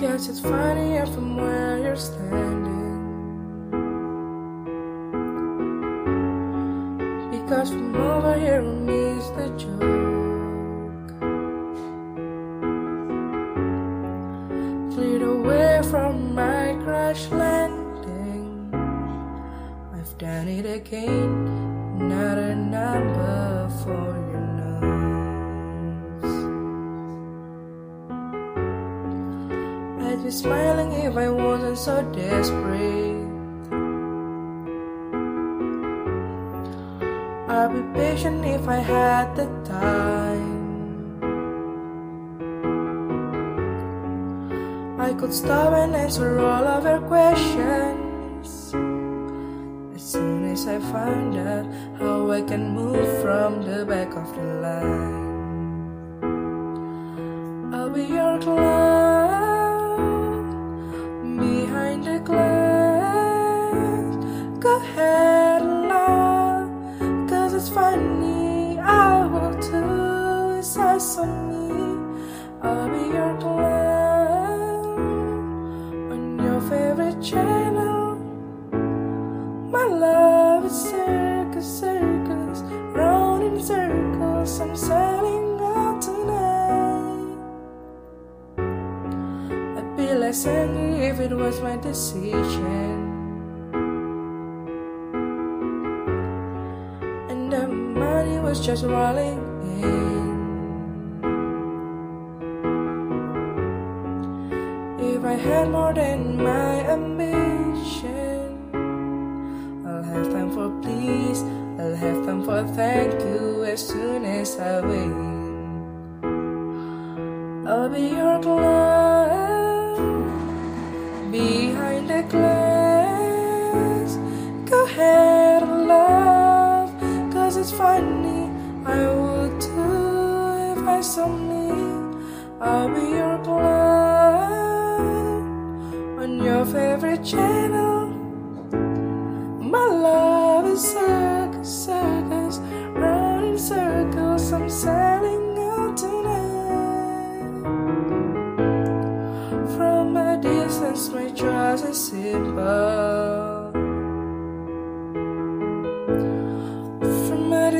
Guess it's funnier from where you're standing. Because from over here we miss the joke. Fleet away from my crash landing. I've done it again. Another number for be smiling if I wasn't so desperate. I'd be patient if I had the time. I could stop and answer all of her questions. As soon as I find out how I can move from the back of the line, I'll be your clown it's funny. I will too. It's eyes on me. I'll be your clown on your favorite channel. My love is circus, circus, round in circles. I'm selling out tonight. I'd be less angry if it was my decision. Was just rolling in. If I had more than my ambition, I'll have time for please, I'll have time for thank you as soon as I win. I'll be your clown behind the glass. Go ahead, love, cause it's funny. I would do if I saw me. I'll be your clown on your favorite channel. My love is circus, circus, round in circles. I'm selling out tonight. From a distance, my choice is simple.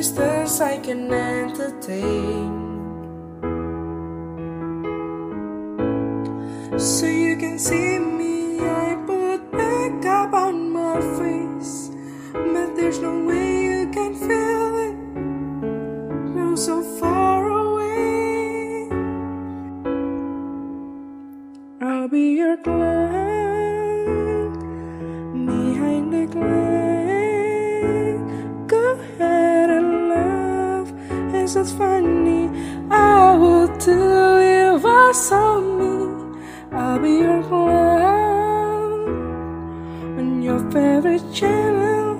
Distance, I can entertain. So you can see me, I put makeup on my face. But there's no way you can feel it. You're so far away. I'll be your clown behind the glass. It's funny. I would do if I saw me. I'll be your clown on your favorite channel.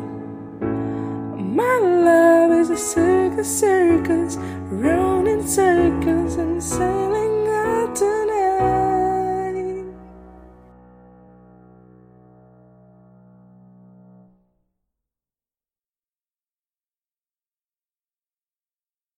My love is a circus, circus, round in circles and sailing